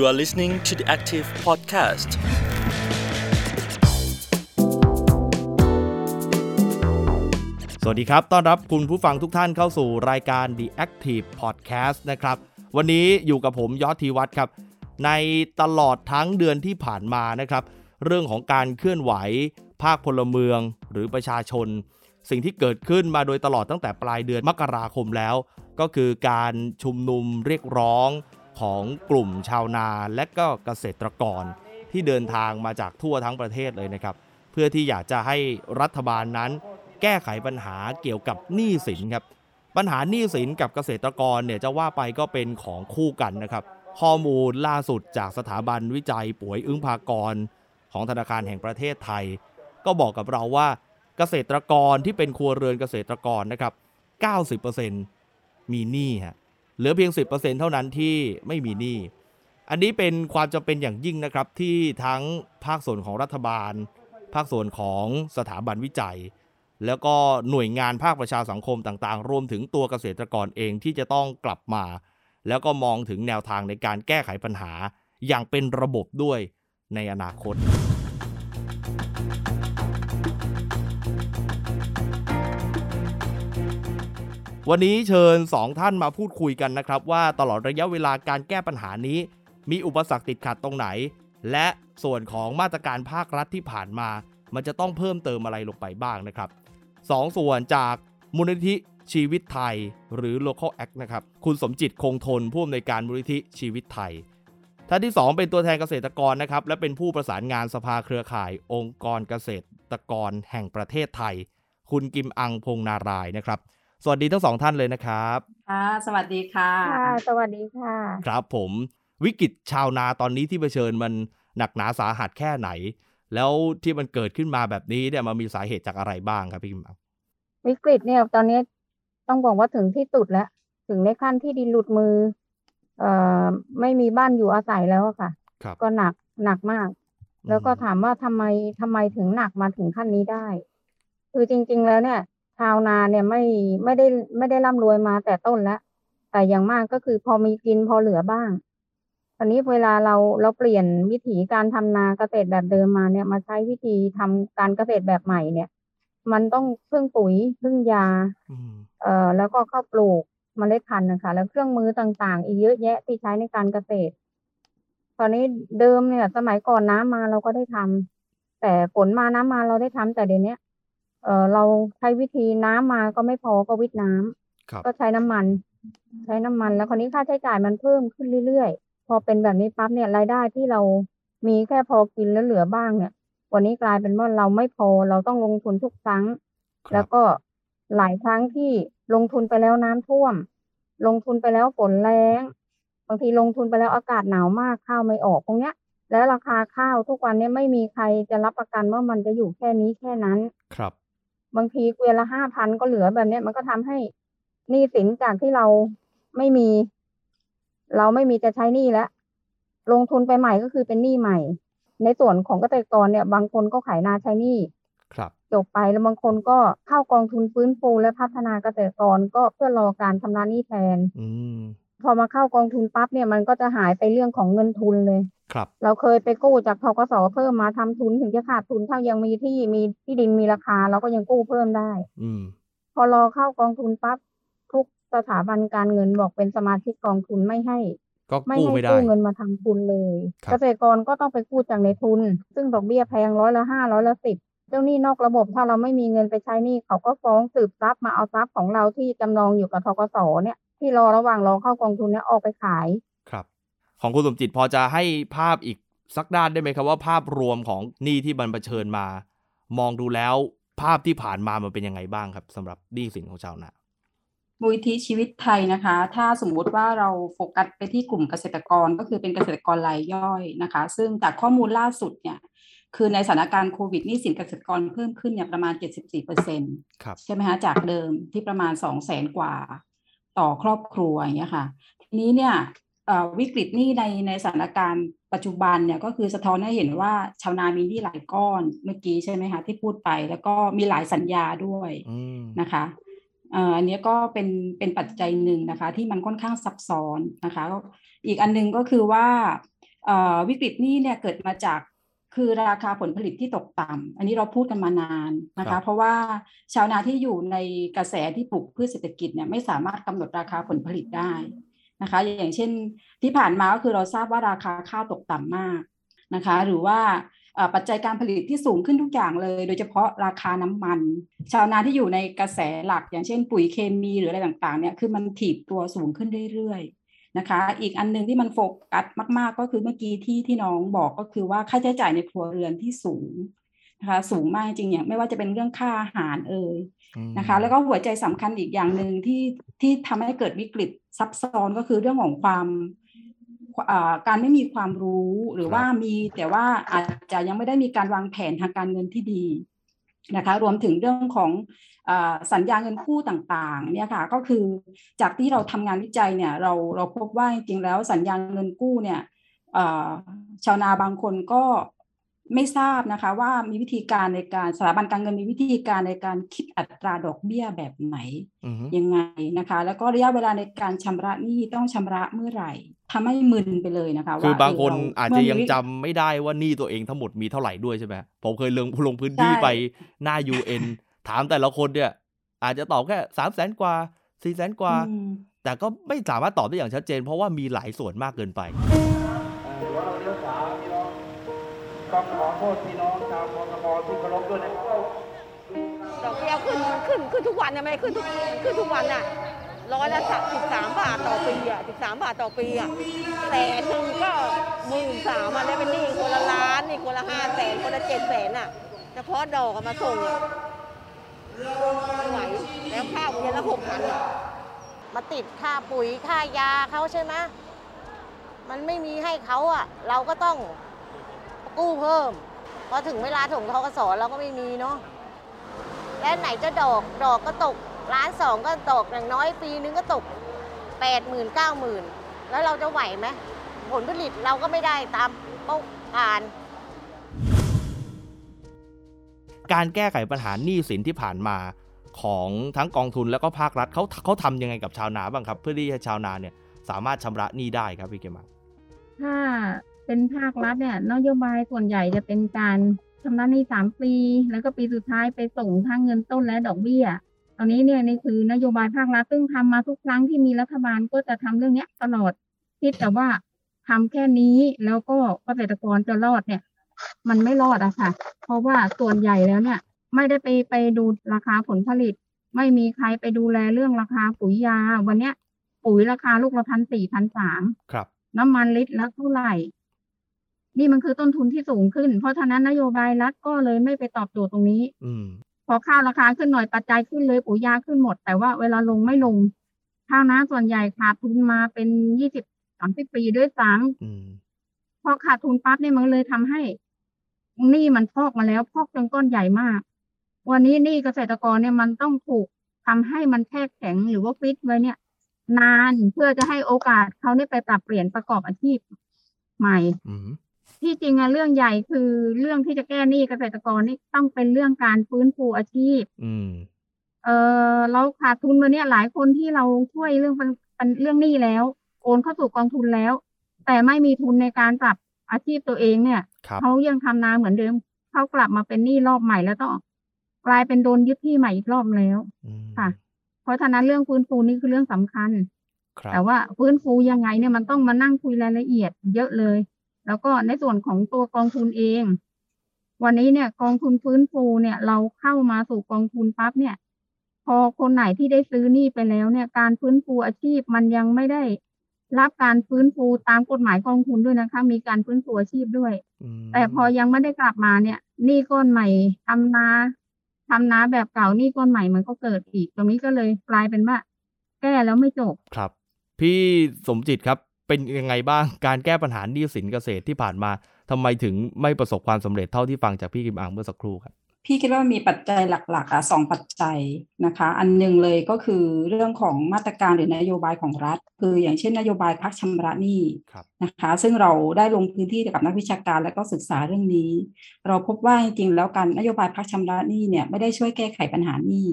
You are listening to the Active Podcast. สวัสดีครับ ต้อนรับคุณผู้ฟังทุกท่านเข้าสู่รายการ The Active Podcast นะครับ วันนี้อยู่กับผมยอดทีวัฒน์ครับ ในตลอดทั้งเดือนที่ผ่านมานะครับ เรื่องของการเคลื่อนไหว ภาคพลเมืองหรือประชาชน สิ่งที่เกิดขึ้นมาโดยตลอดตั้งแต่ปลายเดือนมกราคมแล้ว ก็คือการชุมนุมเรียกร้อง ของกลุ่มชาวนาและก็เกษตรกรที่เดินทางมาจากทั่วทั้งประเทศเลยนะครับ เพื่อที่อยากจะให้รัฐบาลนั้น แก้ไขปัญหาเกี่ยวกับหนี้สินครับปัญหาหนี้สินกับเกษตรกรเนี่ยจะว่าไปก็เป็นของคู่กันนะครับ ข้อมูลล่าสุดจากสถาบันวิจัยป่วยอึ้งพากร ของธนาคารแห่งประเทศไทย ก็บอกกับเราว่าเกษตรกรที่เป็นครัวเรือนเกษตรกรนะครับ 90%มีหนี้ฮะ เหลือเพียง 10%เท่านั้นที่ไม่มีหนี้ อันนี้เป็นความจำเป็นอย่างยิ่งนะครับที่ทั้งภาคส่วนของรัฐบาล ภาคส่วนของสถาบันวิจัย แล้วก็หน่วยงานภาคประชาสังคมต่างๆ รวมถึงตัวเกษตรกรเองที่จะต้องกลับมา แล้วก็มองถึงแนวทางในการแก้ไขปัญหาอย่างเป็นระบบด้วยในอนาคต วันนี้เชิญ 2 ท่านมาพูดคุยกันนะครับ ว่าตลอดระยะเวลาการแก้ปัญหานี้ มีอุปสรรคติดขัดตรงไหน และส่วนของมาตรการภาครัฐที่ผ่านมา มันจะต้องเพิ่มเติมอะไรลงไปบ้างนะครับสองส่วนจากมูลนิธิชีวิตไทย หรือ Local Act นะครับคุณสมจิตคงทนผู้อำนวยการมูลนิธิชีวิตไทยท่านที่ 2 เป็นตัวแทนเกษตรกรนะครับและเป็นผู้ประสานงานสภาเครือข่าย องค์กรเกษตรกรแห่งประเทศไทย คุณกิมอังพงนารายนะครับ สวัสดีทั้งสองท่านเลยนะครับค่ะสวัสดีค่ะค่ะ สวัสดีค่ะ ครับผมวิกฤตชาวนาตอนนี้ที่เผชิญมันหนักหนาสาหัสแค่ไหน แล้วที่มันเกิดขึ้นมาแบบนี้เนี่ยมันมีสาเหตุจากอะไรบ้างครับพี่กิมอังวิกฤตเนี่ยตอนนี้ต้องบอกว่าถึงที่สุดแล้ว ถึงในขั้นที่ดินหลุดมือ เอ่อไม่มีบ้านอยู่อาศัยแล้วอะค่ะครับก็หนักหนักมาก แล้วก็อืมถามว่าทำไมทำไมถึงหนักมาถึงขั้นนี้ได้ คือจริง ๆ แล้วเนี่ย ชาวนาเนี่ยไม่ไม่ได้ไม่ได้ร่ำรวยมาแต่ต้นแล้วแต่อย่างมากก็คือพอมีกินพอเหลือบ้างตอนนี้เวลาเราเราเปลี่ยนวิถีการทำนาเกษตรแบบเดิมมาเนี่ยมาใช้วิธีทำการเกษตรแบบใหม่เนี่ย มันต้องพึ่งปุ๋ยพึ่งยาอืมเอ่อแล้วก็เข้าวปลูกเมล็ดพันธุ์นะคะ แล้วเครื่องมือต่างๆ อีกเยอะแยะที่ใช้ในการเกษตร ตอนนี้เดิมเนี่ย สมัยก่อนน้ำมาเราก็ได้ทำแต่ฝนมาน้ำมาเราได้ทำแต่เดี๋ยวนี้ เอ่อเราใช้วิธีน้ำมาก็ไม่พอก็วิทย์น้ำครับก็ใช้น้ำมัน ใช้น้ำมันแล้วคราวนี้ค่าใช้จ่ายมันเพิ่มขึ้นเรื่อยๆ พอเป็นแบบนี้ปั๊บเนี่ยรายได้ที่เรามีแค่พอกินแล้วเหลือบ้างเนี่ย วันนี้กลายเป็นว่าเราไม่พอเราต้องลงทุนทุกครั้งครับแล้วก็หลายครั้งที่ลงทุนไปแล้วน้ำท่วม ลงทุนไปแล้วฝนแรงบางทีลงทุนไปแล้วอากาศหนาวมากข้าวไม่ออกตรงเนี้ย แล้วราคาข้าวทุกวันเนี้ไม่มีใครจะรับประกันว่ามันจะอยู่แค่นี้แค่นั้น ครับ บางทีเกวียนละห้าพันก็เหลือแบบเนี้ยมันก็ทำให้หนี้สินจากที่เราไม่มี เราไม่มีจะใช้หนี้แล้วลงทุนไปใหม่ก็คือเป็นหนี้ใหม่ ในส่วนของเกษตรกรเนี่ย บางคนก็ขายนาใช้หนี้ครับจบไปแล้วบางคนก็เข้ากองทุนฟื้นฟูและพัฒนาเกษตรกรก็เพื่อรอการชำระหนี้แทน อืมพอมาเข้ากองทุนปั๊บเนี่ยมันก็จะหายไปเรื่องของเงินทุนเลย ครับเราเคยไปกู้จากทกสเพิ่มมาทำทุนถึงจะขาดทุนถ้ายังมีที่มีที่ดินมีราคา เราก็ยังกู้เพิ่มได้ อืมพอรอเข้ากองทุนปั๊บทุกสถาบันการเงินบอกเป็นสมาชิกกองทุนไม่ให้ก็ไม่กู้ให้ไม่ได้กู้เงินมาทำทุนเลยครับเกษตรกรก็ต้องไปกู้จากในทุน ซึ่งดอกเบี้ยแพงร้อยละห้าร้อยละสิบเจ้าหนี้นอกระบบถ้าเราไม่มีเงินไปใช้หนี้เขาก็ฟ้องสืบทรัพย์มาเอาทรัพย์ของเราที่จำนองอยู่กับทกสเนี่ยที่รอระหว่างรอเข้ากองทุนเนี่ยออกไปขายครับ ของคุณสมจิตพอจะให้ภาพอีกสักด้านได้ไหมครับว่าภาพรวมของหนี้ที่บันเผชิญมา มองดูแล้วภาพที่ผ่านมามันเป็นยังไงบ้างครับสำหรับหนี้สินของชาวนามูลนิธิชีวิตไทยนะคะ ถ้าสมมุติว่าเราโฟกัสไปที่กลุ่มเกษตรกรก็คือเป็นเกษตรกรรายย่อยนะคะ ซึ่งจากข้อมูลล่าสุดเนี่ยคือในสถานการณ์โควิดหนี้สินเกษตรกรเพิ่มขึ้นเนี่ยประมาณ 74เปอร์เซ็นต์ครับใช่ไหมคะจากเดิมที่ประมาณ 2 0 0แสนกว่า ต่อครอบครัวอย่างเงี้ยค่ะ ทีนี้เนี่ยเอ่อ วิกฤตหนี้ในในสถานการณ์ปัจจุบันเนี่ยก็คือสะท้อนให้เห็นว่าชาวนามีหนี้หลายก้อนเมื่อกี้ใช่ไหมคะที่พูดไปแล้วก็มีหลายสัญญาด้วยอืมนะคะเอ่ออันเนี้ยก็เป็นเป็นปัจจัยหนึ่งนะคะ ที่มันค่อนข้างซับซ้อนนะคะ อีกอันหนึงก็คือว่าเอ่อวิกฤตหนี้เนี่ยเกิดมาจากคือราคาผลผลิตที่ตกต่ำอันนี้เราพูดกันมานานนะครัคะบเพราะว่าชาวนาที่อยู่ในกระแสที่ปลูกพืชเศรษฐกิจเนี่ยไม่สามารถกำหนดราคาผลผลิตได้ นะคะ อย่างเช่นที่ผ่านมาก็คือเราทราบว่าราคาข้าวตกต่ำมากนะคะ หรือว่าเอ่อปัจจัยการผลิตที่สูงขึ้นทุกอย่างเลย โดยเฉพาะราคาน้ำมัน ชาวนาที่อยู่ในกระแสหลัก อย่างเช่นปุ๋ยเคมีหรืออะไรต่างๆเนี่ยคือมันถีบตัวสูงขึ้นเรื่อยๆนะคะ อีกอันหนึงที่มันโฟกัสมาก ๆ ก็คือเมื่อกี้ที่ที่น้องบอกก็คือว่าค่าใช้จ่ายในครัวเรือนที่สูงนะคะสูงมากจริงอย่างไม่ว่าจะเป็นเรื่องค่าอาหารเอ่ยอืมนะคะ แล้วก็หัวใจสำคัญอีกอย่างหนึ่งที่ที่ทำให้เกิดวิกฤต ซับซ้อนก็คือเรื่องของความอ่าการไม่มีความรู้หรือว่ามีแต่ว่าอาจจะยังไม่ได้มีการวางแผนทางการเงินที่ดีนะคะรวมถึงเรื่องของอ่าสัญญาเงินกู้ต่างๆเนี่ยค่ะก็คือจากที่เราทำงานวิจัยเนี่ยเราเราพบว่าจริงๆแล้วสัญญาเงินกู้เนี่ยอ่าชาวนาบางคนก็ ไม่ทราบนะคะว่ามีวิธีการในการสถาบันการเงินมีวิธีการในการคิดอัตราดอกเบี้ยแบบไหนอืมยังไงนะคะ แล้วก็ระยะเวลาในการชำระหนี้ต้องชำระเมื่อไหร่ทำให้มึนไปเลยนะคะคือว่าบางคนเเรอาจเมื่จะมียังวิจำไม่ได้ว่าหนี้ตัวเองทั้งหมดมีเท่าไหร่ด้วยใช่ไหมผมเคยลงลงพื้นที่ใช่ไปหน้า UN ถามแต่ละคนเนี่ย อาจจะตอบแค่สามแสนกว่าสี่แสนกว่าอืมแต่ก็ไม่สามารถตอบได้อย่างชัดเจน เพราะว่ามีหลายส่วนมากเกินไป ต้องขอโทษพี่น้องชาวกทมที่เคารพด้วยนะครับดอกเบี้ยขึ้นขึ้นขึ้นทุกวันเนี่ยไม่ได้ขึ้นทุกขึ้นทุกวันน่ะร้อยละสักสิบสามบาทต่อปีอะสิบสามบาทต่อปีอะแสนหนึ่งก็หมื่นสามอะได้เป็นหนี้คนละล้านนี่คนละห้าแสนคนละเจ็ดแสนอะเฉพาะดอกมาส่งอะไม่ไหวแล้วข้าวเดือนละหกพันอะมาติดค่าปุ๋ยค่ายาเขาใช่ไหมมันไม่มีให้เขาอะ เราก็ต้อง กู้เพิ่ม พอถึงเวลาถงทกสเราก็ไม่มีเนาะและไหนจะดอกดอกก็ตกล้านสองก็ตกอย่างน้อยปีนึงก็ตกแปดหมื่นเก้าหมื่นแล้วเราจะไหวไหมผลผลิตเราก็ไม่ได้ตามเป้าการการแก้ไขปัญหาหนี้สินที่ผ่านมาของทั้งกองทุนแล้วก็ภาครัฐเขาเขาทำยังไงกับชาวนาบ้างครับ เพื่อที่ให้ชาวนาเนี่ยสามารถชำระหนี้ได้ครับพี่เกมังถ้า เป็นภาครัฐเนี่ยนโยบายส่วนใหญ่จะเป็นการชำระหนี้สามปี แล้วก็ปีสุดท้ายไปส่งทั้งเงินต้นและดอกเบี้ยตอนนี้เนี่ยนี่คือนโยบายภาครัฐซึ่งทำมาทุกครั้งที่มีรัฐบาลก็จะทำเรื่องเนี้ยตลอดคิดแต่ว่าทำแค่นี้แล้วก็เกษตรกรจะรอดเนี่ย มันไม่รอดอะค่ะ เพราะว่าส่วนใหญ่แล้วเนี่ย ไม่ได้ไปไปดูราคาผลผลิต ไม่มีใครไปดูแลเรื่องราคาปุ๋ยยา วันเนี้ย ปุ๋ยราคาลูกละพันสี่พันสามครับ น้ำมันลิตรละเท่าไหร่ นี่มันคือต้นทุนที่สูงขึ้น เพราะฉะนั้นนโยบายรัฐก็เลยไม่ไปตอบโจทย์ตรงนี้ อืมพอข้าวราคาขึ้นหน่อยปัจจัยขึ้นเลยปุ๋ยยาขึ้นหมด แต่ว่าเวลาลงไม่ลงข้าวนาส่วนใหญ่ขาดทุนมาเป็นยี่สิบสามสิบปีด้วยซ้อืมำพอขาดทุนปั๊บเนี่ยมันเลยทำให้หนี้มันพอกมาแล้วพอกจนก้อนใหญ่มาก วันนี้หนี้เกษตรกรเนี่ยมันต้องถูกทำให้มันแช่แข็งหรือว่าฟิตไว้เนี่ย นานเพื่อจะให้โอกาสเขาได้ไปปรับเปลี่ยนประกอบอาชีพใหม่อืม ที่จริงอะเรื่องใหญ่คือเรื่องที่จะแก้หนี้เกษตรกรนี่ต้องเป็นเรื่องการฟื้นฟูอาชีพ อืม เออเราขาดทุนมาเนี่ยหลายคนที่เราช่วยเรื่องเป็นเป็นเรื่องหนี้แล้ว โอนเข้าสู่กองทุนแล้ว แต่ไม่มีทุนในการปรับอาชีพตัวเองเนี่ยครับเขายังทำนาเหมือนเดิมเขากลับมาเป็นหนี้รอบใหม่แล้วต้องกลายเป็นโดนยึดที่ใหม่อีกรอบแล้วอืมค่ะ เพราะฉะนั้นเรื่องฟื้นฟูนี่คือเรื่องสำคัญครับแต่ว่าฟื้นฟูยังไงเนี่ยมันต้องมานั่งคุยรายละเอียดเยอะเลย แล้วก็ในส่วนของตัวกองทุนเอง วันนี้เนี่ย กองทุนฟื้นฟูเนี่ย เราเข้ามาสู่กองทุนปั๊บเนี่ย พอคนไหนที่ได้ซื้อหนี้ไปแล้วเนี่ย การฟื้นฟูอาชีพมันยังไม่ได้รับการฟื้นฟูตามกฎหมายกองทุนด้วยนะคะ มีการฟื้นฟูอาชีพด้วยอืมแต่พอยังไม่ได้กลับมาเนี่ยหนี้ก้อนใหม่ทำนาทำนาแบบเก่าหนี้ก้อนใหม่มันก็เกิดอีก ตรงนี้ก็เลยกลายเป็นว่า แก้แล้วไม่จบครับ พี่สมจิตครับ เป็นยังไงบ้างการแก้ปัญหาหนี้สินเกษตรที่ผ่านมาทำไมถึงไม่ประสบความสำเร็จเท่าที่ฟังจากพี่กิมอังเมื่อสักครู่ครับพี่คิดว่ามีปัจจัยหลักๆอะสองปัจจัยนะคะ อันหนึ่งเลยก็คือเรื่องของมาตรการหรือนโยบายของรัฐ คืออย่างเช่นนโยบายพักชำระหนี้นะคะ ซึ่งเราได้ลงพื้นที่กับนักวิชาการและก็ศึกษาเรื่องนี้ เราพบว่าจริงๆแล้วการนโยบายพักชำระหนี้เนี่ยไม่ได้ช่วยแก้ไขปัญหาหนี้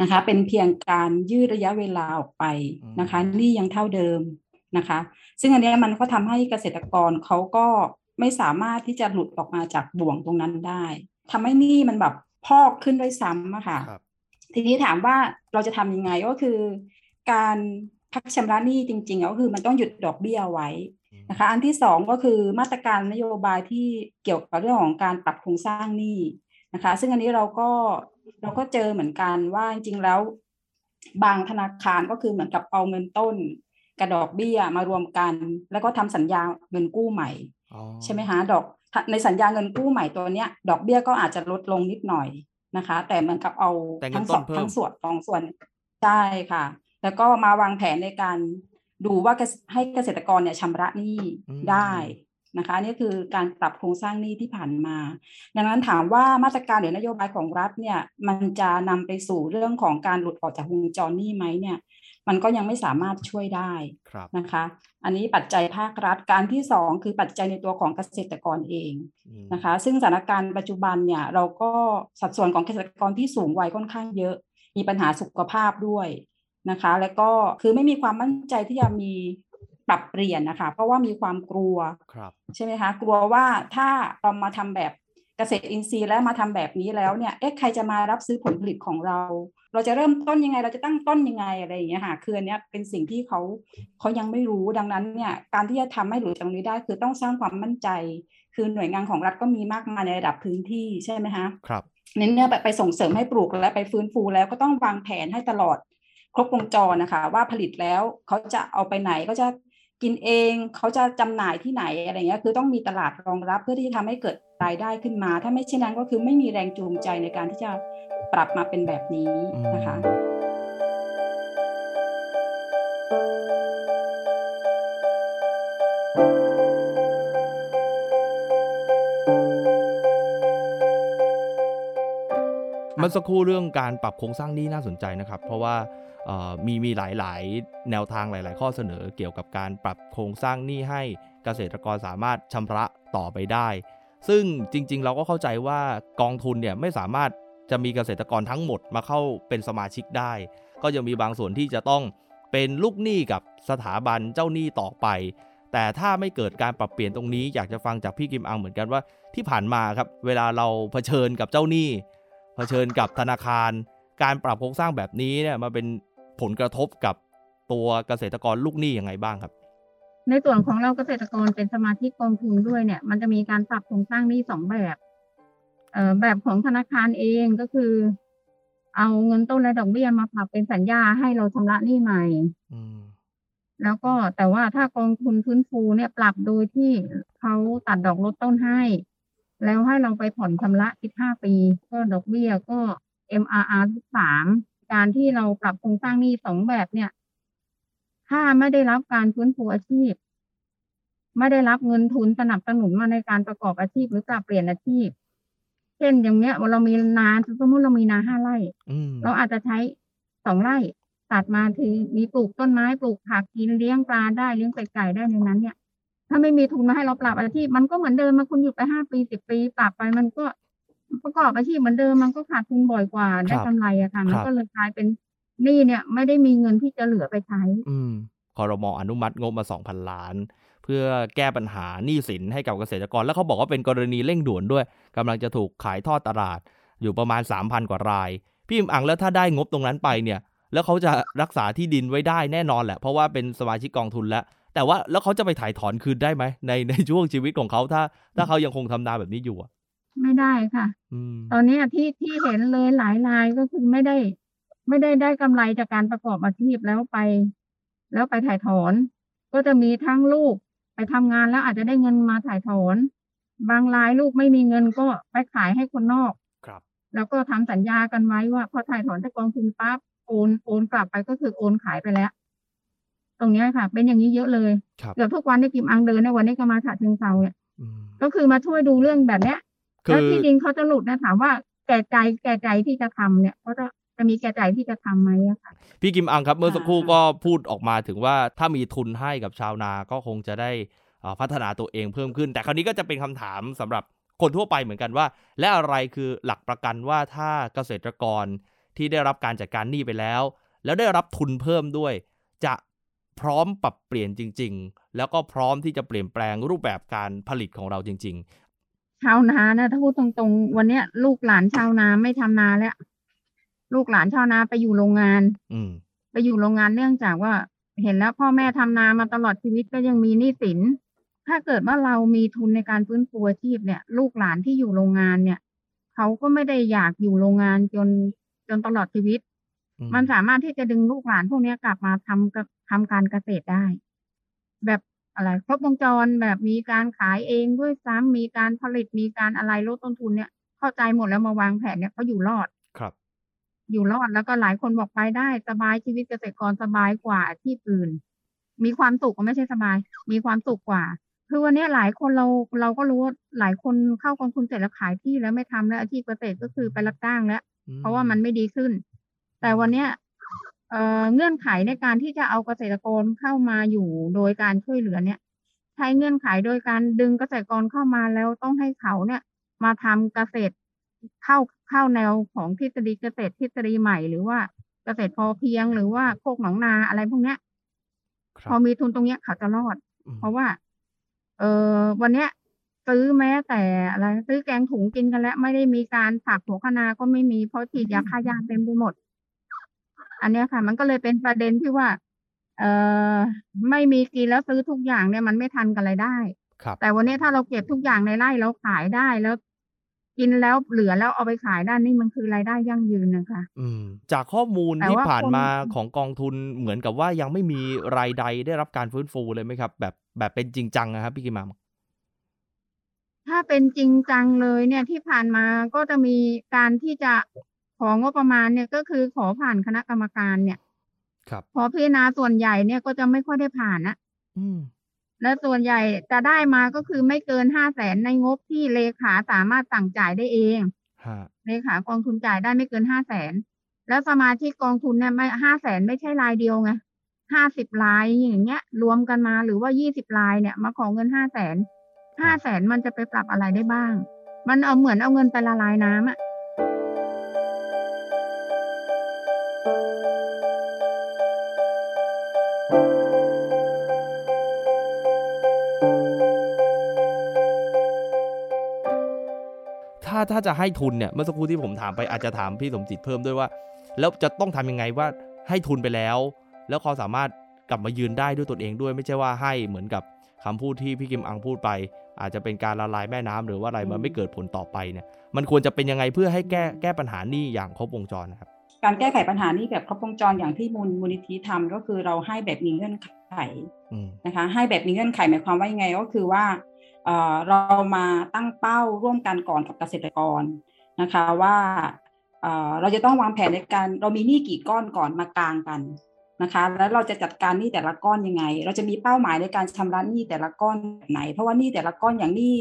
นะคะ เป็นเพียงการยืดระยะเวลาออกไปนะคะหนี้ยังเท่าเดิม นะคะ ซึ่งอันเนี้ยมันก็ทำให้เกษตรกรเขาก็ไม่สามารถที่จะหลุดออกมาจากบ่วงตรงนั้นได้ทำให้หนี้มันแบบพอกขึ้นด้วยซ้ำอะค่ะครับทีนี้ถามว่าเราจะทำยังไงก็คือ การพักชำระหนี้จริงๆก็คือมันต้องหยุดดอกเบี้ยไว้นะคะ อันที่สองก็คือมาตรการนโยบายที่เกี่ยวกับเรื่องของการปรับโครงสร้างหนี้นะคะ ซึ่งอันนี้เราก็เราก็เจอเหมือนกันว่าจริงๆแล้ว บางธนาคารก็คือเหมือนกับเอาเงินต้น กระดอกเบี้ยมารวมกัน แล้วก็ทำสัญญาเงินกู้ใหม่อ๋อใช่ไหมคะดอกในสัญญาเงินกู้ใหม่ตัวเนี้ย ดอกเบี้ยก็อาจจะลดลงนิดหน่อยนะคะ แต่เหมือนกับเอาแต่เงินทั้งต้สอนงเพิ่มทั้งส่วนสองส่วนใช่ค่ะ แล้วก็มาวางแผนในการดูว่าเกษให้เกษตรกรเนี่ยชำระหนี้ได้นะคะอันนี่คือการปรับโครงสร้างหนี้ที่ผ่านมา ดังนั้นถามว่ามาตรการหรือนโยบายของรัฐเนี่ยมันจะนำไปสู่เรื่องของการหลุดออกจากวงจรหนี้ไหมเนี่ย มันก็ยังไม่สามารถช่วยได้ครับนะคะ อันนี้ปัจจัยภาครัฐการที่สองคือปัจจัยในตัวของเกษตรกรเองอืมนะคะ ซึ่งสถานการณ์ปัจจุบันเนี่ยเราก็สัดส่วนของเกษตรกรที่สูงวัยค่อนข้างเยอะ มีปัญหาสุขภาพด้วยนะคะ แล้วก็คือไม่มีความมั่นใจที่จะมีปรับเปลี่ยนนะคะ เพราะว่ามีความกลัวครับใช่ไหมคะกลัวว่าถ้าเรามาทำแบบเกษตรอินทรีย์แล้วมาทำแบบนี้แล้วเนี่ยเอ๊ะใครจะมารับซื้อผลผลิตของเรา เราจะเริ่มต้นยังไง เราจะตั้งต้นยังไงอะไรอย่างเงี้ยค่ะคืออันเนี้ยเป็นสิ่งที่เขาเขายังไม่รู้ดังนั้นเนี่ยการที่จะทำให้หลุดจากตรงนี้ได้ คือต้องสร้างความมั่นใจ คือหน่วยงานของรัฐก็มีมากมายในระดับพื้นที่ใช่ไหมคะครับเน้นเนี่ยไปไปส่งเสริมให้ปลูกและไปฟื้นฟูแล้วก็ต้องวางแผนให้ตลอดครบวงจรนะคะ ว่าผลิตแล้วเขาจะเอาไปไหนก็จะ กินเองเขาจะจำหน่ายที่ไหนอะไรเงี้ยคือต้องมีตลาดรองรับเพื่อที่จะทำให้เกิดรายได้ขึ้นมา ถ้าไม่เช่นนั้นก็คือไม่มีแรงจูงใจในการที่จะปรับมาเป็นแบบนี้นะคะเมื่อสักครู่เรื่องการปรับโครงสร้างหนี้น่าสนใจนะครับ เพราะว่าเอ่อ มีมีหลายๆ แนวทางหลาย ๆ ข้อเสนอเกี่ยวกับการปรับโครงสร้างหนี้ให้เกษตรกรสามารถชำระต่อไปได้ ซึ่งจริง ๆ เราก็เข้าใจว่ากองทุนเนี่ยไม่สามารถจะมีเกษตรกรทั้งหมดมาเข้าเป็นสมาชิกได้ ก็ยังมีบางส่วนที่จะต้องเป็นลูกหนี้กับสถาบันเจ้าหนี้ต่อไป แต่ถ้าไม่เกิดการปรับเปลี่ยนตรงนี้ อยากจะฟังจากพี่กิมอังเหมือนกันว่าที่ผ่านมาครับ เวลาเราเผชิญกับเจ้าหนี้เผชิญกับธนาคาร การปรับโครงสร้างแบบนี้เนี่ยมาเป็น ผลกระทบกับตัวเกษตรกรลูกหนี้ยังไงบ้างครับ ในส่วนของเราเกษตรกรเป็นสมาชิกกองทุนด้วยเนี่ย มันจะมีการปรับโครงสร้างหนี้สองแบบเอ่อแบบของธนาคารเองก็คือ เอาเงินต้นและดอกเบี้ยมาปรับเป็นสัญญาให้เราชำระหนี้ใหม่อืมแล้วก็แต่ว่าถ้ากองทุนฟื้นฟูเนี่ยปรับโดยที่เขาตัดดอกลดต้นให้ แล้วให้เราไปผ่อนชำระ 15 ปี ก็ดอกเบี้ยก็ MRR สาม การที่เราปรับโครงสร้างหนี้สองแบบเนี่ย ถ้าไม่ได้รับการฟื้นฟูอาชีพ ไม่ได้รับเงินทุนสนับสนุนมาในการประกอบอาชีพหรือปรับเปลี่ยนอาชีพ เช่นอย่างเนี้ยเรามีนาสมมติเรามีนาห้าไร่อืมเราอาจจะใช้สองไร่ตัดมาคือมีปลูกต้นไม้ปลูกผักกินเลี้ยงปลาได้เลี้ยงไก่ไก่ได้ในนั้นเนี่ย ถ้าไม่มีทุนมาให้เราปรับอาชีพมันก็เหมือนเดิมมาคุณอยู่ไปห้าปีสิบปีปรับไปมันก็ ประกอบอาชีพเหมือนเดิมมันก็ขาดทุนบ่อยกว่าได้กำไรอะค่ะมันก็เลยกลายเป็นหนี้เนี่ย ไม่ได้มีเงินที่จะเหลือไปใช้ อืมคอรมออนุมัติงบมา2,000ล้าน เพื่อแก้ปัญหาหนี้สินให้กับเกษตรกร แล้วเขาบอกว่าเป็นกรณีเร่งด่วนด้วยกำลังจะถูกขายทอดตลาด อยู่ประมาณ 3,000 กว่าราย พี่อิมอังแล้วถ้าได้งบตรงนั้นไปเนี่ย แล้วเขาจะรักษาที่ดินไว้ได้แน่นอนแหละ เพราะว่าเป็นสมาชิกกองทุนแล้ว แต่ว่าแล้วเขาจะไปถ่ายถอนคืนได้ไหมในในช่วงชีวิตของเขาถ้า ถ้าเขายังคงทำนาแบบนี้อยู่อะ ไม่ได้ค่ะอืมตอนเนี้ยที่ที่เห็นเลยหลายรายก็คือไม่ได้ ไม่ได้ได้กำไรจากการประกอบอาชีพแล้วไป แล้วไปถ่ายถอน ก็จะมีทั้งลูกไปทำงานแล้วอาจจะได้เงินมาถ่ายถอน บางรายลูกไม่มีเงินก็ไปขายให้คนนอกครับ แล้วก็ทำสัญญากันไว้ว่าพอถ่ายถอนจากกองทุนปั๊บโอนโอนกลับไปก็คือโอนขายไปแล้วตรงเนี้ยค่ะ เป็นอย่างนี้เยอะเลยครับเกือบทุกวันที่กิมอังเดินในวันนี้ก็มาฉะเชิงเซาเนี่ยอืมก็คือมาช่วยดูเรื่องแบบเนี้ยคื แล้วอที่ดินเขาจะหลุดนะถามว่าแก่ใจแก่ใจที่จะทำเนี่ยเขาจะจะมีแก่ใจที่จะทำไหมอะค่ะพี่กิมอังครับเมื่อสักครู่อ่าก็พูดออกมาถึงว่าถ้ามีทุนให้กับชาวนาก็คงจะได้เอ่อพัฒนาตัวเองเพิ่มขึ้น แต่คราวนี้ก็จะเป็นคำถามสำหรับคนทั่วไปเหมือนกันว่า และอะไรคือหลักประกันว่าถ้าเกษตรกรที่ได้รับการจัดการหนี้ไปแล้ว แล้วได้รับทุนเพิ่มด้วย จะพร้อมปรับเปลี่ยนจริง ๆ แล้วก็พร้อมที่จะเปลี่ยนแปลงรูปแบบการผลิตของเราจริง ชาวนานะถ้าพูดตรงๆ วันเนี้ย ลูกหลานชาวนาไม่ทำนาแล้ว ลูกหลานชาวนาไปอยู่โรงงานๆอืมไปอยู่โรงงานเนื่องจากว่า เห็นแล้วพ่อแม่ทำนามาตลอดชีวิตก็ยังมีหนี้สิน ถ้าเกิดว่าเรามีทุนในการฟื้นฟูอาชีพเนี่ย ลูกหลานที่อยู่โรงงานเนี่ยเขาก็ไม่ได้อยากอยู่โรงงานจนจนตลอดชีวิตอืมมันสามารถที่จะดึงลูกหลานพวกเนี้ยกลับมาทำกับทำการเกษตรได้ แบบ อะไรครบวงจรแบบมีการขายเองด้วยซ้ำมีการผลิตมีการอะไรลดต้นทุนเนี่ย เข้าใจหมดแล้วมาวางแผนเนี่ยเขาอยู่รอดครับ อยู่รอดแล้วก็หลายคนบอกไปได้สบายชีวิตเกษตรกรสบายกว่าอาชีพอื่น มีความสุขก็ไม่ใช่สบาย มีความสุขกว่า คือวันนี้หลายคนเราเราก็รู้ว่าหลายคนเข้ากองทุนเสร็จแล้วขายที่แล้วไม่ทำแล้วอาชีพเกษตรก็คือไปรับจ้างแล้วเพราะว่ามันไม่ดีขึ้น แต่วันเนี้ย เเงื่อนไขในการที่จะเอาเกษตรกรเข้ามาอยู่โดยการช่วยเหลือเนี่ย ใช้เงื่อนไขโดยการดึงเกษตรกรเข้ามาแล้วต้องให้เขาเนี่ย มาทำเกษตรเข้าเข้าแนวของทฤษฎีเกษตรทฤษฎีใหม่ หรือว่าเกษตรพอเพียงหรือว่าโคกหนองนาอะไรพวกเนี้ยพอมีทุนตรงเนี้ยเขาจะรอด เพราะว่า เออวันเนี้ยซื้อแม้แต่อะไรซื้อแกงถุงกินกันแล้ว ไม่ได้มีการผักหัวคนาก็ไม่มีเพราะฉีดยาฆ่าหญ้าเต็มไปหมด อันเนี้ยค่ะ มันก็เลยเป็นประเด็นที่ว่า เออไม่มีกินแล้วซื้อทุกอย่างเนี่ยมันไม่ทันกับรายได้ครับแต่วันนี้ถ้าเราเก็บทุกอย่างในไร่เราขายได้แล้ว กินแล้วเหลือแล้วเอาไปขายได้นี่มันคือรายได้ยั่งยืนนะคะ อืม จากข้อมูลแต่ที่ว่าผ่านคนมาของกองทุนเหมือนกับว่ายังไม่มีรายใดได้รับการฟื้นฟูเลยไหมครับ แบบแบบเป็นจริงจังนะครับพี่กิมามถ้าเป็นจริงจังเลยเนี่ยที่ผ่านมาก็จะมีการที่จะ ของงบประมาณเนี่ยก็คือขอผ่านคณะกรรมการเนี่ย ครับขอพิจารณาส่วนใหญ่เนี่ยก็จะไม่ค่อยได้ผ่านนะอืมและส่วนใหญ่จะได้มาก็คือไม่เกินห้าแสนในงบที่เลขาสามารถสั่งจ่ายได้เองฮะเลขากองทุนจ่ายได้ไม่เกินห้าแสนแล้วสมาชิกกองทุนเนี่ยไม่ห้าแสนไม่ใช่รายเดียวไงห้าสิบรายอย่างเงี้ย รวมกันมาหรือว่ายี่สิบรายเนี่ย มาขอเงินห้าแสนห้าแสนมันจะไปปรับอะไรได้บ้าง มันเอาเหมือนเอาเงินไปละลายน้ำอะ ถ้าถ้าจะให้ทุนเนี่ยเมื่อสักครู่ที่ผมถามไปอาจจะถามพี่สมจิตเพิ่มด้วยว่า แล้วจะต้องทำยังไงว่าให้ทุนไปแล้ว แล้วเขาสามารถกลับมายืนได้ด้วยตนเองด้วยไม่ใช่ว่าให้เหมือนกับคำพูดที่พี่กิมอังพูดไป อาจจะเป็นการละลายแม่น้ำหรือว่าอะไรมันไม่เกิดผลต่อไปเนี่ยมันควรจะเป็นยังไงเพื่อให้แก้แก้ปัญหานี้อย่างครบวงจรนะครับการแก้ไขปัญหานี้แบบครบวงจรอย่างที่มูลมูลนิธิทำก็คือเราให้แบบมีเงื่อนไขอืมนะคะ ให้แบบมีเงื่อนไขหมายความว่ายังไงก็คือว่า เอ่อเรามาตั้งเป้าร่วมกันก่อนกับเกษตรกรนะคะว่าเอ่อเราจะต้องวางแผนในการเรามีหนี้กี่ก้อนก่อนมากลางกันนะคะแล้วเราจะจัดการหนี้แต่ละก้อนยังไง เราจะมีเป้าหมายในการชำระหนี้แต่ละก้อนแบบไหน เพราะว่าหนี้แต่ละก้อนอย่างหนี้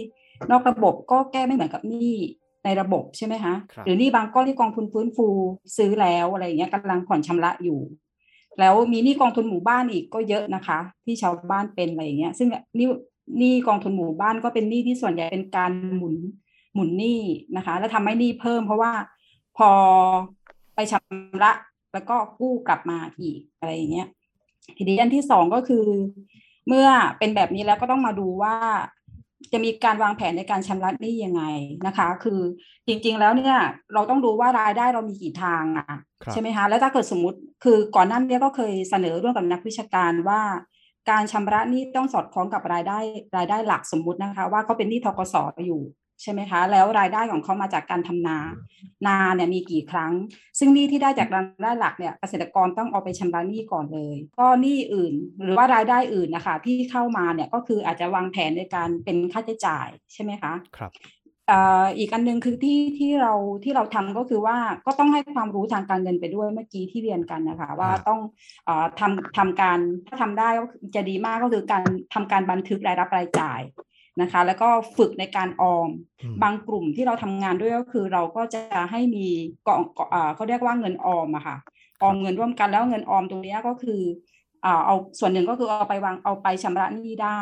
นอกระบบก็แก้ไม่เหมือนกับหนี้ในระบบใช่ไหมคะครับหรือหนี้บางก้อนที่กองทุนฟื้นฟูซื้อแล้วอะไรอย่างเงี้ยกำลังผ่อนชำระอยู่ แล้วมีหนี้กองทุนหมู่บ้านอีกก็เยอะนะคะ ที่ชาวบ้านเป็นอะไรอย่างเงี้ย ซึ่งหนี่ หนี้กองทุนหมู่บ้านก็เป็นหนี้ที่ส่วนใหญ่เป็นการหมุนหมุนหนี้นะคะ แล้วทำให้หนี้เพิ่ม เพราะว่าพอไปชำระแล้วก็กู้กลับมาอีกอะไรอย่างเงี้ยทีนี้อันที่สองก็คือ เมื่อเป็นแบบนี้แล้วก็ต้องมาดูว่าจะมีการวางแผนในการชำระหนี้ยังไงนะคะ คือจริง ๆ แล้วเนี่ย เราต้องดูว่ารายได้เรามีกี่ทางอะครับใช่ไหมคะแล้วถ้าเกิดสมมติคือก่อนหน้านี้ก็เคยเสนอร่วมกับนักวิชาการว่า การชำระหนี้ต้องสอดคล้องกับรายได้รายได้หลักสมมุตินะคะ ว่าเขาเป็นหนี้ทกสอยู่ใช่ไหมคะ แล้วรายได้ของเขามาจากการทำนา นาเนี่ยมีกี่ครั้ง ซึ่งหนี้ที่ได้จากรายได้หลักเนี่ยเกษตรกรต้องเอาไปชำระหนี้ก่อนเลย ก็หนี้อื่น หรือว่ารายได้อื่นนะคะที่เข้ามาเนี่ยก็คืออาจจะวางแผนในการเป็นค่าใช้จ่ายใช่ไหมคะครับ อ่ออีกอันหนึงคือที่ที่เราที่เราทำก็คือว่าก็ต้องให้ความรู้ทางการเงินไปด้วยเมื่อกี้ที่เรียนกันนะคะ ว่าครับต้องเอ่อทำทำการถ้าทำได้ก็คือจะดีมากก็คือการทำการบันทึกรายรับรายจ่ายนะคะ แล้วก็ฝึกในการออมอืมบางกลุ่มที่เราทำงานด้วยก็คือเราก็จะให้มีกองกองอ่าเขาเรียกว่าเงินออมอะค่ะออมเงินร่วมกันแล้วเงินออมตรงเนี้ยก็คืออ่าเอาส่วนหนึ่งก็คือเอาไปวางเอาไปชำระหนี้ได้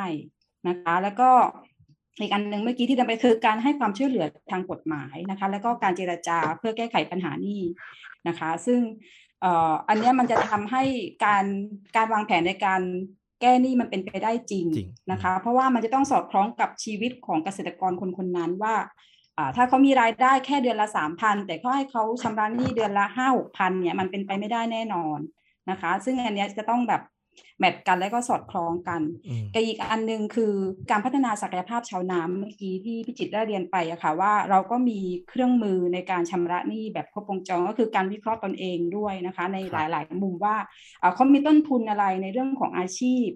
นะคะ แล้วก็ อีกอันหนึ่งเมื่อกี้ที่ทำไปคือการให้ความช่วยเหลือทางกฎหมายนะคะ แล้วก็การเจรจาเพื่อแก้ไขปัญหาหนี้นะคะ ซึ่งเอ่ออันเนี้ยมันจะทำให้การการวางแผนในการแก้หนี้มันเป็นไปได้จริงจริงนะคะ เพราะว่ามันจะต้องสอดคล้องกับชีวิตของเกษตรกรคนคนนั้นว่าอ่าถ้าเขามีรายได้แค่เดือนละสามพันแต่เขาให้เขาชำระหนี้เดือนละห้าหกพันเนี่ยมันเป็นไปไม่ได้แน่นอนนะคะ ซึ่งอันเนี้ยจะต้องแบบ แมทกันแล้วก็สอดคล้องกันอืมกับอีกอันหนึ่งคือการพัฒนาศักยภาพชาวนาเมื่อกี้ที่พี่จิตรได้เรียนไปอะค่ะว่าเราก็มีเครื่องมือในการชำระหนี้แบบครบวงจรก็คือการวิเคราะห์ตนเองด้วยนะคะ ในคหรับลาย ๆ มุมว่าเอ่อเขามีต้นทุนอะไรในเรื่องของอาชีพ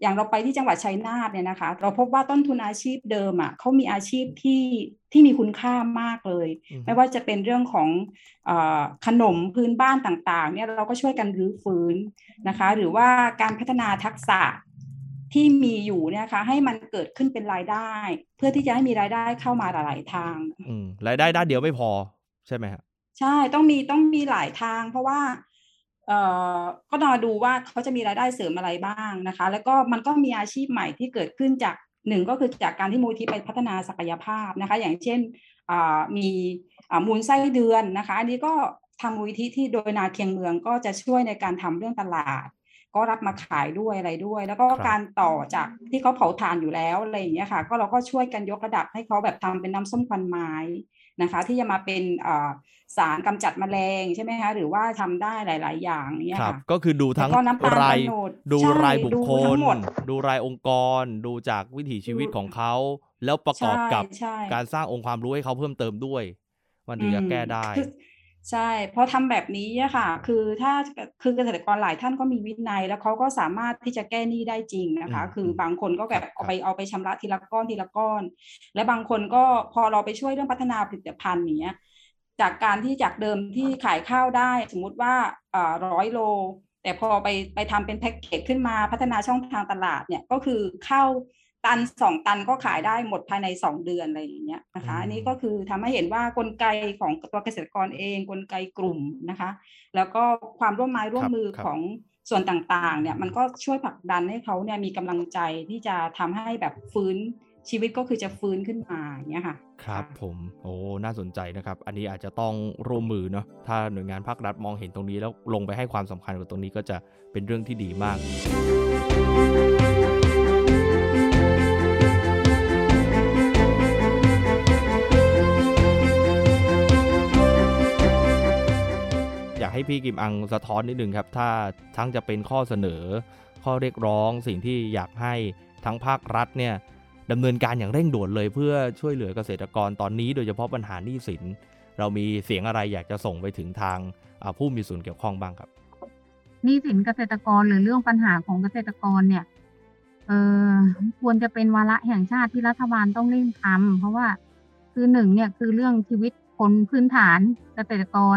อย่างเราไปที่จังหวัดชัยนาทเนี่ยนะคะ เราพบว่าต้นทุนอาชีพเดิมอะเขามีอาชีพที่ที่มีคุณค่ามากเลยอืมไม่ว่าจะเป็นเรื่องของเออขนมพื้นบ้านต่างๆเนี่ยเราก็ช่วยกันรื้อฟื้นนะคะ หรือว่าการพัฒนาทักษะที่มีอยู่เนี่ยนะคะให้มันเกิดขึ้นเป็นรายได้ เพื่อที่จะให้มีรายได้เข้ามาหลายๆทางอืมรายได้ด้านเดียวไม่พอใช่ไหมฮะใช่ต้องมีต้องมีหลายทาง เพราะว่าเอ่อ ก็ต้องมาดูว่าเขาจะมีรายได้เสริมอะไรบ้างนะคะ แล้วก็มันก็มีอาชีพใหม่ที่เกิดขึ้นจากหนึ่งก็คือจากการที่มูลที่ไปพัฒนาศักยภาพนะคะ อย่างเช่นอ่ามีอ่ามูลไส้เดือนนะคะ อันนี้ก็ทางมูลที่ที่โดยนาเคียงเมืองก็จะช่วยในการทำเรื่องตลาด ก็รับมาขายด้วยอะไรด้วย แล้วก็ครับการต่อจากที่เขาเผาถ่านอยู่แล้วอะไรอย่างเงี้ยค่ะ ก็เราก็ช่วยกันยกระดับให้เขาแบบทำเป็นน้ำส้มควันไม้ นะคะที่จะมาเป็นอ่าสารกำจัดแมลงใช่ไหมคะหรือว่าทำได้หลาย ๆ อย่างเนี่ยครับค่ะก็คือดูทั้งแล้วก็น้ำตาลรายโตโนดดูใช่รายบุคดูคทั้ลงหมดดูรายองค์กร ดูจากวิถีชีวิตดูของเขา แล้วประกอบกับใช่ใช่การสร้างองค์ความรู้ให้เขาเพิ่มเติมด้วย มันถึงจะแก้ได้คือ ใช่พอทำแบบนี้อะค่ะ คือถ้าคือเกษตรกรหลายท่านก็มีวินัย แล้วเขาก็สามารถที่จะแก้หนี้ได้จริงนะคะอืมคือบางคนก็แบบครับเอาไปเอาไปชำระทีละก้อนทีละก้อน และบางคนก็พอเราไปช่วยเรื่องพัฒนาผลิตภัณฑ์อย่างเนี้ยจากการที่จากเดิมที่ขายข้าวได้ สมมุติว่าร้อยโล แต่พอไปไปทำเป็นแพ็กเกจขึ้นมาพัฒนาช่องทางตลาดเนี่ยก็คือข้าว ตันสองตันก็ขายได้หมดภายในสองเดือนอะไรอย่างเงี้ยนะคะอืมอันนี้ก็คือทำให้เห็นว่ากลไกของตัวเกษตรกรเอง กลไกกลุ่มนะคะ แล้วก็ความร่วมไม้ร่วมมือครับของส่วนต่างๆ เนี่ยมันก็ช่วยผลักดันให้เขาเนี่ยมีกำลังใจที่จะทำให้แบบฟื้นชีวิตก็คือจะฟื้นขึ้นมาอย่างเงี้ยค่ะ ครับค่ะผมโอ้น่าสนใจนะครับ อันนี้อาจจะต้องร่วมมือเนาะถ้าหน่วยงานภาครัฐมองเห็นตรงนี้แล้วลงไปให้ความสำคัญกับตรงนี้ก็จะเป็นเรื่องที่ดีมาก ให้พี่กิมอังสะท้อนนิดหนึ่งครับถ้าทั้งจะเป็นข้อเสนอ ข้อเรียกร้องสิ่งที่อยากให้ทั้งภาครัฐเนี่ยดำเนินการอย่างเร่งด่วนเลยเพื่อช่วยเหลือเกษตรกรตอนนี้ โดยเฉพาะปัญหาหนี้สิน เรามีเสียงอะไรอยากจะส่งไปถึงทางผู้มีส่วนเกี่ยวข้องบ้างครับหนี้สินเกษตรกรหรือเรื่องปัญหาของเกษตรกรเนี่ยเออควรจะเป็นวาระแห่งชาติที่รัฐบาลต้องเร่งทำเพราะว่าคือหนึ่งเนี่ยคือเรื่องชีวิตคนพื้นฐานเกษตรกร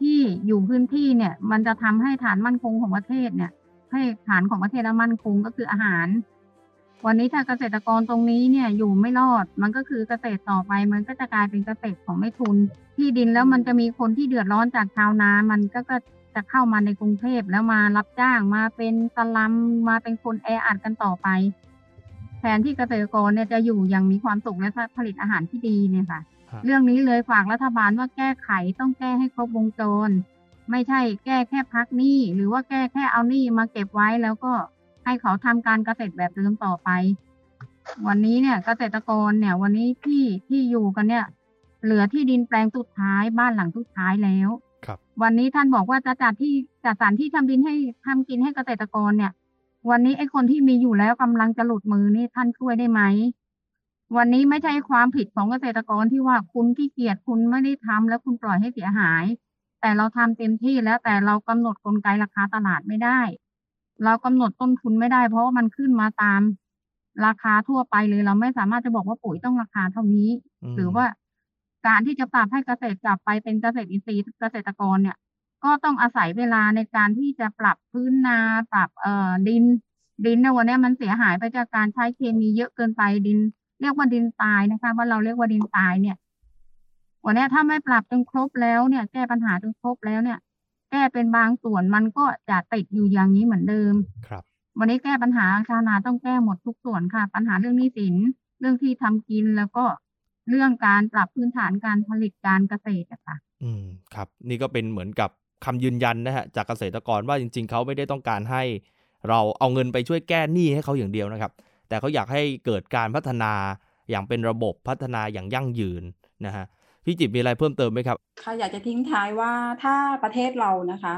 ที่อยู่พื้นที่เนี่ย มันจะทำให้ฐานมั่นคงของประเทศเนี่ย ให้ฐานของประเทศและมั่นคงก็คืออาหาร วันนี้ถ้าเกษตรกรตรงนี้เนี่ยอยู่ไม่รอด มันก็คือเกษตรต่อไป มันก็จะกลายเป็นเกษตรของไม่ทุน ที่ดินแล้วมันจะมีคนที่เดือดร้อนจากชาวนา มันก็ก็จะเข้ามาในกรุงเทพแล้วมารับจ้างมาเป็นสลัมมาเป็นคนแออัดกันต่อไป แทนที่เกษตรกรเนี่ยจะอยู่อย่างมีความสุขและผลิตอาหารที่ดีเนี่ยค่ะ เรื่องนี้เลยฝากรัฐบาลว่าแก้ไขต้องแก้ให้ครบวงจร ไม่ใช่แก้แค่พักหนี้หรือว่าแก้แค่เอาหนี้มาเก็บไว้แล้วก็ให้เขาทำการเกษตรแบบเดิมต่อไป วันนี้เนี่ยเกษตรกรเนี่ย วันนี้ที่ที่อยู่กันเนี่ย เหลือที่ดินแปลงสุดท้ายบ้านหลังสุดท้ายแล้วครับวันนี้ท่านบอกว่าจะจัดที่จัดสถานที่ทำดินให้ทำกินให้เกษตรกรเนี่ย วันนี้ไอ้คนที่มีอยู่แล้วกำลังจะหลุดมือนี่ท่านช่วยได้ไหม วันนี้ไม่ใช่ความผิดของเกษตรกรที่ว่าคุณขี้เกียจคุณไม่ได้ทำแล้วคุณปล่อยให้เสียหาย แต่เราทำเต็มที่แล้วแต่เรากำหนดกลไกราคาตลาดไม่ได้ เรากำหนดต้นทุนไม่ได้ เพราะว่ามันขึ้นมาตาม ราคาทั่วไปเลยเราไม่สามารถจะบอกว่าปุ๋ยต้องราคาเท่านี้มหรือว่าการที่จะปรับให้เกษตรกลับไปเป็นเกษตรอินทรีย์เกษตรกรเนี่ย ก็ต้องอาศัยเวลาในการที่จะปรับพื้นนาปรับเอ่อดิน ดินในวันนี้มันเสียหายไปจากการใช้เคมีเยอะเกินไปดิน เรียกว่าดินตายนะคะว่าเราเรียกว่าดินตายเนี่ยวันนี้ถ้าไม่ปรับจนครบแล้วเนี่ย แก้ปัญหาจนครบแล้วเนี่ย แก้เป็นบางส่วนมันก็จะติดอยู่อย่างนี้เหมือนเดิม ครับ วันนี้แก้ปัญหาชาวนาต้องแก้หมดทุกส่วนค่ะ ปัญหาเรื่องหนี้สินเรื่องที่ทำกินแล้วก็เรื่องการปรับพื้นฐานการผลิตการเกษตรอะค่ะอืมครับ นี่ก็เป็นเหมือนกับคำยืนยันนะฮะจากเกษตรกรว่าจริง ๆเขาไม่ได้ต้องการให้ เราเอาเงินไปช่วยแก้หนี้ให้เขาอย่างเดียวนะครับ แต่เขาอยากให้เกิดการพัฒนาอย่างเป็นระบบพัฒนาอย่างยั่งยืนนะฮะพี่จิบมีอะไรเพิ่มเติมไหมครับค่ะอยากจะทิ้งท้ายว่าถ้าประเทศเรานะคะ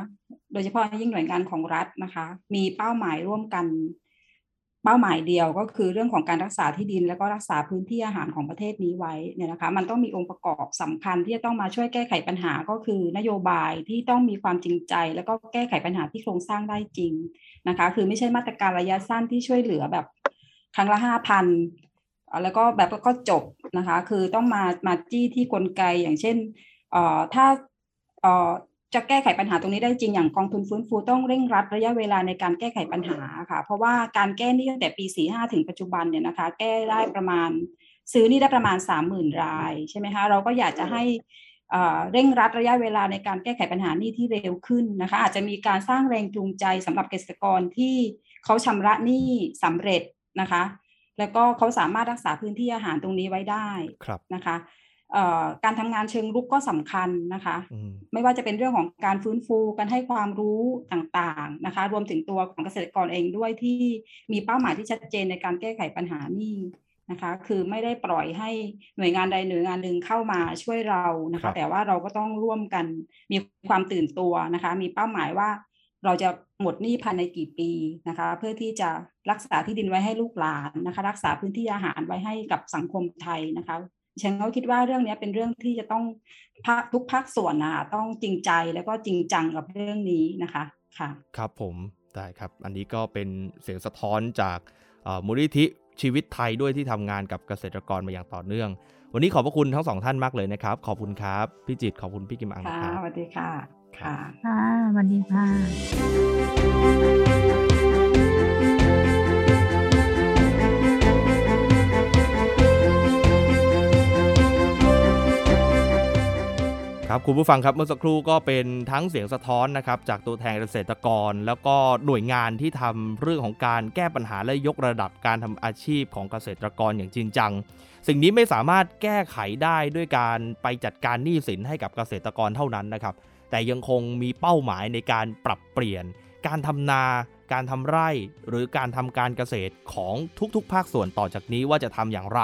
โดยเฉพาะยิ่งหน่วยงานของรัฐนะคะ มีเป้าหมายร่วมกัน เป้าหมายเดียวก็คือเรื่องของการรักษาที่ดิน แล้วก็รักษาพื้นที่อาหารของประเทศนี้ไว้เนี่ยนะคะ มันต้องมีองค์ประกอบสำคัญที่จะต้องมาช่วยแก้ไขปัญหาก็คือ นโยบายที่ต้องมีความจริงใจ แล้วก็แก้ไขปัญหาที่โครงสร้างได้จริงนะคะ คือไม่ใช่มาตรการระยะสั้นที่ช่วยเหลือแบบ ครั้งละห้าพันแล้วก็แบบก็จบนะคะ คือต้องมามาจี้ที่กลไกอย่างเช่นเอ่อถ้าเอ่อจะแก้ไขปัญหาตรงนี้ได้จริงอย่างกองทุนฟื้นฟูต้องเร่งรัดระยะเวลาในการแก้ไขปัญหาค่ะ เพราะว่าการแก้หนี้ตั้งแต่ปี 45 ถึงปัจจุบันเนี่ยนะคะ แก้ได้ประมาณซื้อนี่ได้ประมาณ 30,000 รายใช่ไหมคะเราก็อยากจะให้เร่งรัดระยะเวลาในการแก้ไขปัญหานี้ที่เร็วขึ้นนะคะ อาจจะมีการสร้างแรงจูงใจสำหรับเกษตรกรที่เขาชำระหนี้สำเร็จ นะคะ แล้วก็เขาสามารถรักษาพื้นที่อาหารตรงนี้ไว้ได้นะคะการทำงานเชิงรุกก็สำคัญนะคะ ไม่ว่าจะเป็นเรื่องของการฟื้นฟูการให้ความรู้ต่างๆนะคะ รวมถึงตัวของเกษตรกรเองด้วยที่มีเป้าหมายที่ชัดเจนในการแก้ไขปัญหานี้นะคะ คือไม่ได้ปล่อยให้หน่วยงานใดหน่วยงานหนึ่งเข้ามาช่วยเรานะคะ แต่ว่าเราก็ต้องร่วมกันมีความตื่นตัวนะคะ มีเป้าหมายว่า เราจะหมดหนี้ภายในกี่ปีนะคะ เพื่อที่จะรักษาที่ดินไว้ให้ลูกหลานนะคะ รักษาพื้นที่อาหารไว้ให้กับสังคมไทยนะคะฉันก็คิดว่าเรื่องนี้เป็นเรื่องที่จะต้องภาคทุกภาคส่วนนะต้องจริงใจแล้วก็จริงจังกับเรื่องนี้นะคะค่ะครับผมได้ครับ อันนี้ก็เป็นเสียงสะท้อนจากมูลนิธิชีวิตไทยด้วยที่ทำงานกับเกษตรกรมาอย่างต่อเนื่อง วันนี้ขอบพระคุณทั้งสองท่านมากเลยนะครับ ขอบคุณครับ พี่จิตขอบคุณพี่กิมอังครับสวัสดีค่ะ ค่ะค่ะสวัสดีค่ะครับคุณผู้ฟังครับเมื่อสักครู่ก็เป็นทั้งเสียงสะท้อนนะครับจากตัวแทนเกษตรกร แล้วก็หน่วยงานที่ทำเรื่องของการแก้ปัญหาและยกระดับการทำอาชีพของเกษตรกรอย่างจริงจัง สิ่งนี้ไม่สามารถแก้ไขได้ด้วยการไปจัดการหนี้สินให้กับเกษตรกรเท่านั้นนะครับ แต่ยังคงมีเป้าหมายในการปรับเปลี่ยน การทำนา การทำไร่ หรือการทำการเกษตรของทุกๆ ภาคส่วนต่อจากนี้ว่าจะทำอย่างไร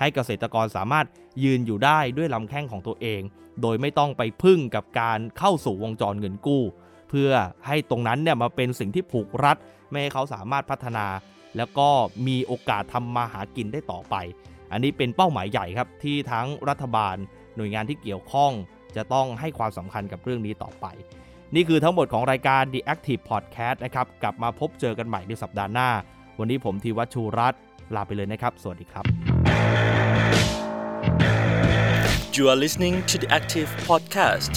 ให้เกษตรกรสามารถยืนอยู่ได้ด้วยลำแข้งของตัวเอง โดยไม่ต้องไปพึ่งกับการเข้าสู่วงจรเงินกู้ เพื่อให้ตรงนั้นเนี่ยมาเป็นสิ่งที่ผูกรัดไม่ให้เขาสามารถพัฒนา แล้วก็มีโอกาสทำมาหากินได้ต่อไป อันนี้เป็นเป้าหมายใหญ่ครับที่ทั้งรัฐบาล หน่วยงานที่เกี่ยวข้อง จะต้องให้ความสำคัญกับเรื่องนี้ต่อไป นี่คือทั้งหมดของรายการ The Active Podcast นะครับ กลับมาพบเจอกันใหม่ในสัปดาห์หน้า วันนี้ผมธีวัชชูรัตน์ลาไปเลยนะครับ สวัสดีครับ You are listening to the Active Podcast.